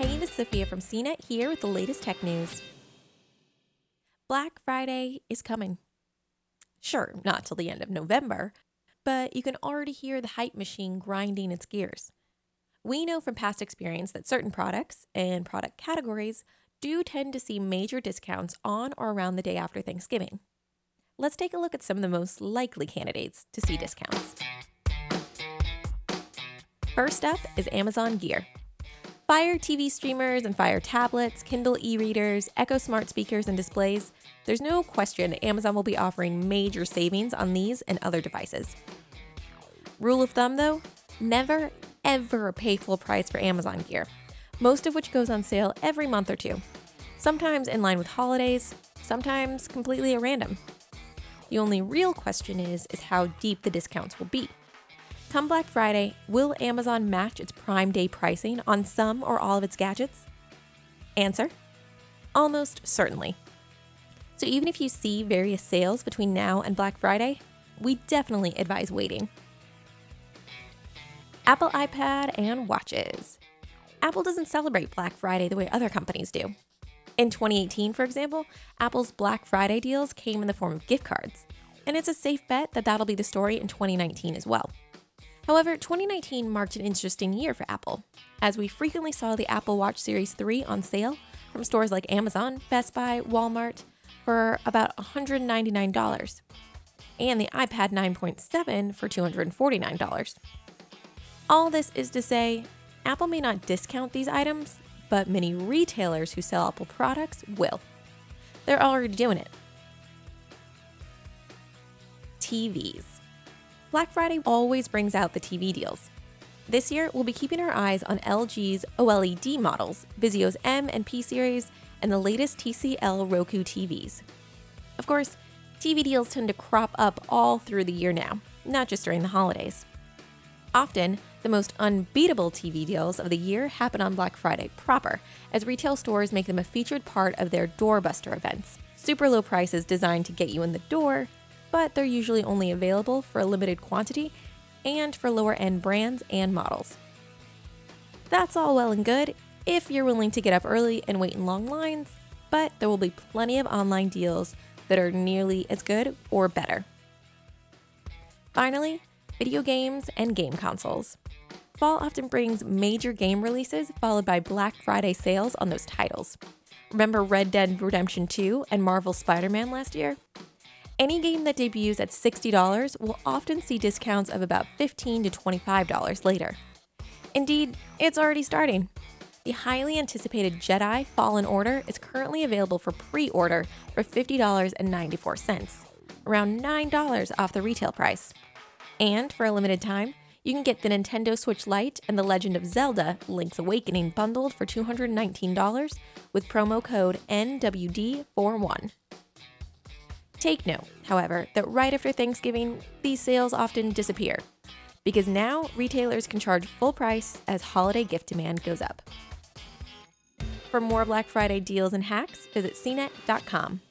Hey, this is Sophia from CNET here with the latest tech news. Black Friday is coming. Sure, not till the end of November, but you can already hear the hype machine grinding its gears. We know from past experience that certain products and product categories do tend to see major discounts on or around the day after Thanksgiving. Let's take a look at some of the most likely candidates to see discounts. First up is Amazon Gear. Fire TV streamers and Fire tablets, Kindle e readers, Echo smart speakers and displays. There's no question Amazon will be offering major savings on these and other devices. Rule of thumb though never ever pay full price for Amazon gear, most of which goes on sale every month or two, sometimes in line with holidays, sometimes completely at random. The only real question is is how deep the discounts will be. Come Black Friday, will Amazon match its Prime Day pricing on some or all of its gadgets? Answer Almost certainly. So, even if you see various sales between now and Black Friday, we definitely advise waiting. Apple iPad and watches. Apple doesn't celebrate Black Friday the way other companies do. In 2018, for example, Apple's Black Friday deals came in the form of gift cards, and it's a safe bet that that'll be the story in 2019 as well. However, 2019 marked an interesting year for Apple, as we frequently saw the Apple Watch Series 3 on sale from stores like Amazon, Best Buy, Walmart for about $199, and the iPad 9.7 for $249. All this is to say, Apple may not discount these items, but many retailers who sell Apple products will. They're already doing it. TVs. Black Friday always brings out the TV deals. This year, we'll be keeping our eyes on LG's OLED models, Vizio's M and P series, and the latest TCL Roku TVs. Of course, TV deals tend to crop up all through the year now, not just during the holidays. Often, the most unbeatable TV deals of the year happen on Black Friday proper, as retail stores make them a featured part of their doorbuster events. Super low prices designed to get you in the door, but they're usually only available for a limited quantity and for lower end brands and models. That's all well and good if you're willing to get up early and wait in long lines, but there will be plenty of online deals that are nearly as good or better. Finally, video games and game consoles. Fall often brings major game releases followed by Black Friday sales on those titles. Remember Red Dead Redemption 2 and Marvel Spider Man last year? Any game that debuts at $60 will often see discounts of about $15 to $25 later. Indeed, it's already starting. The highly anticipated Jedi Fallen Order is currently available for pre order for $50.94, around $9 off the retail price. And for a limited time, you can get the Nintendo Switch Lite and The Legend of Zelda Link's Awakening bundled for $219 with promo code NWD41. Take note, however, that right after Thanksgiving, these sales often disappear because now retailers can charge full price as holiday gift demand goes up. For more Black Friday deals and hacks, visit cnet.com.